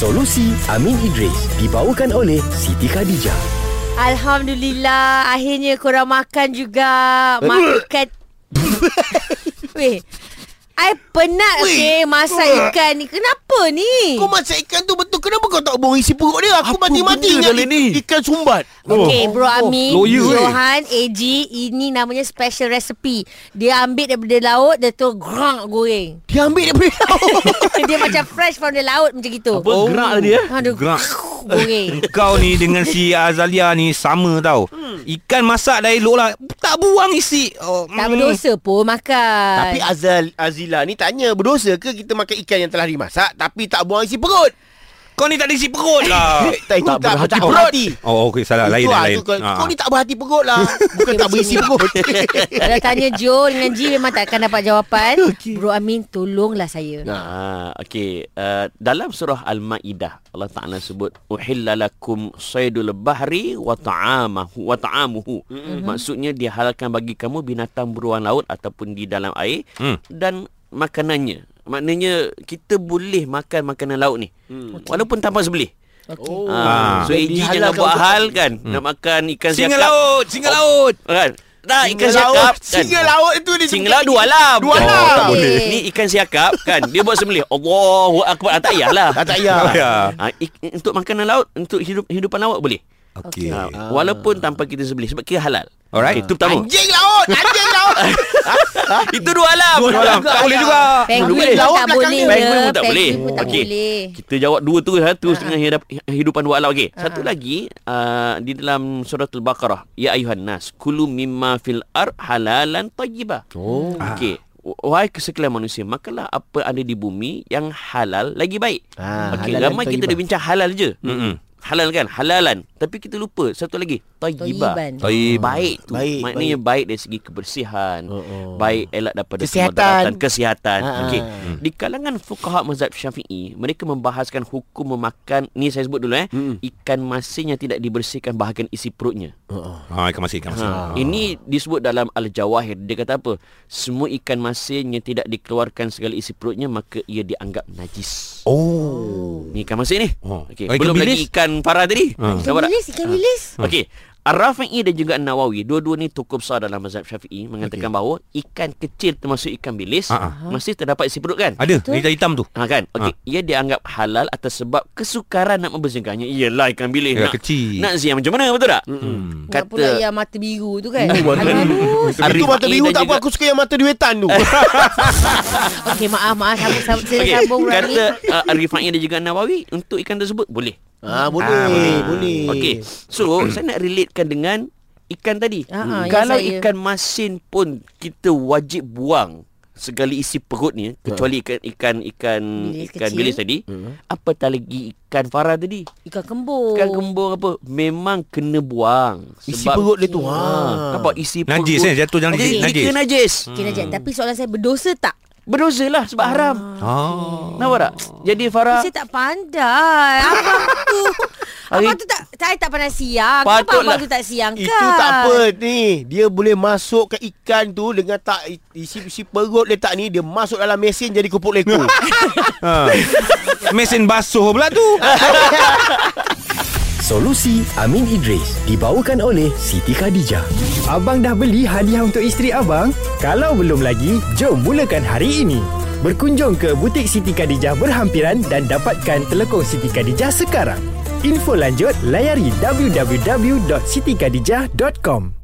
Solusi Amin Idris dibawakan oleh Siti Khadijah. Alhamdulillah Akhirnya korang makan juga Makan Weh I penat Weh. okay masak ikan ni Kenapa ni? Kau masak ikan tu betul Kenapa kau tak buang isi perut dia Aku Apa mati-mati benda ingat dalam ni? Ikan sumbat Okay bro Amin lawyer, eh. Johan AG Ini namanya special recipe Dia ambil daripada laut Dia tu grang goreng Dia ambil daripada laut Dia macam fresh from the laut Macam gitu Apa oh. gerak dia? Aduh Gerak. Goreng Kau ni dengan si Azalia ni sama tau. Hmm. Ikan masak dah elok lah. Tak buang isi. Oh, Tak mm. berdosa pun makan Tapi Azal Azila ni tanya Berdosa ke kita makan ikan yang telah dimasak Tapi tak buang isi perut Kau ni tak ada isi perut lah. Tak, Tak tak, berhati perut. berhati Oh, okey. Salah. Lain, lah, lain. Kau, Ah. kau ni tak berhati perut lah Bukan tak berisi perut Kalau tanya Jo dengan Ji Memang takkan dapat jawapan Bro Amin tolonglah saya Ah, okey. Uh, dalam surah Al-Maidah Allah Taala sebut uhillalakum saydul bahri wa ta'amahu wa ta'amuhu. Mm-hmm. Maksudnya dihalalkan bagi kamu binatang beruang laut ataupun di dalam air Hmm. dan makanannya. Maknanya kita boleh makan makanan laut ni. Hmm. Walaupun tanpa sebelih. Okay. Oh. Ah, so Dan Eji jangan buat hal kan hmm. nak makan ikan Singa siakap. laut. Singa laut. Kan? Tak, Singa ikan siakap laut, kan. Singa laut itu dia Singa laut dua alam. Dua alam. tak boleh. Ni ikan siakap kan. Dia buat sembelih. Allahu akbar. Ah, Tak payahlah. Ah, tak payah. Tak payah. Ha, ik, untuk makanan laut, untuk hidup hidupan laut boleh. Okey. Ha, walaupun tanpa kita sembelih sebab kira halal. Alright. Okay, itu pertama. Anjing laut Anjing laut itu dua alam. Dua alam. Tak boleh juga. Penguin pun Laut tak belakang boleh. Penguin pun tak boleh. Okey. Kita jawab dua tu satu Ha. setengah hidup, hidupan dua alam okey. Satu lagi uh, di dalam surah al-Baqarah, ya ayuhan nas kulu mimma fil ar halalan tayyiba. Oh. Okey. Wahai kesekalian manusia, makanlah apa ada di bumi yang halal lagi baik. Ah, Okey, halal ramai kita dah bincang halal je. Mm-mm. Halal kan? Halalan. Tapi kita lupa satu lagi, tayyibah. Toyiban Taib. Baik tu. Baik, Maknanya baik. dari segi kebersihan. Oh, oh. Baik elak daripada Kesihatan. kesihatan. Ha, Okey. ha. Di kalangan fuqaha mazhab Syafi'i, mereka membahaskan hukum memakan ni saya sebut dulu eh, Mm-mm. ikan masin yang tidak dibersihkan bahagian isi perutnya. Ha, ikan masin, ikan masin. Ha. Ini disebut dalam Al-Jawahir. Dia kata apa? Semua ikan masin yang tidak dikeluarkan segala isi perutnya maka ia dianggap najis. Oh. Ni ikan masin ni. Oh. Okey, Oh, ikan belum lagi bilis? Ikan farah tadi. Ha. Ikan bilis Ikan bilis Okey. Ar-Rafi'i dan juga An-Nawawi Dua-dua ni tokoh besar dalam mazhab syafi'i Mengatakan okay. bahawa Ikan kecil termasuk ikan bilis ha. Masih terdapat isi perut kan? Ada, hitam-hitam tu. Ha kan? Okey, Ha. ia dianggap halal atas sebab kesukaran nak membersihkannya. Iyalah ikan bilis Ya, nak kecil. nak ziam macam mana betul tak? Hmm. Kata pula yang mata biru tu kan mata Aduh Itu mata biru tak apa Aku suka yang mata duitan tu Okey maaf maaf Sambung sambung Bro kata uh, Arifai dan juga Nawawi untuk ikan tersebut boleh. Ah boleh, Ah, boleh. boleh. Okey. So, saya nak relatekan dengan ikan tadi. Ah, ah, yang Kalau saya- ikan masin pun kita wajib buang segala isi perut ni kecuali ikan ikan ikan Bilis ikan kecil. bilis tadi apatah lagi ikan farah tadi Ikan kembung Ikan kembung apa Memang kena buang Isi perut dia tu. ha. Ha. Nampak isi Najis perut eh, jatuh dalam Najis, najis. Najis Okey Najat Tapi soalan saya berdosa tak? Berdosa lah sebab haram Oh. Nampak tak Jadi Farah Saya tak pandai Abang tu Hari- Abang tu tak Saya tak pandai siang Kenapa Patutlah. abang tu tak siang kan? Itu tak apa ni Dia boleh masuk ke ikan tu Dengan tak isi-isi perut letak ni Dia masuk dalam mesin jadi kupuk leko Ha. Mesin basuh pula tu. Solusi Amin Idris dibawakan oleh Siti Khadijah. Abang dah beli hadiah untuk isteri abang? Kalau belum lagi, jom mulakan hari ini. Berkunjung ke butik Siti Khadijah berhampiran dan dapatkan telekong Siti Khadijah sekarang. Info lanjut layari www.sitikadijah.com.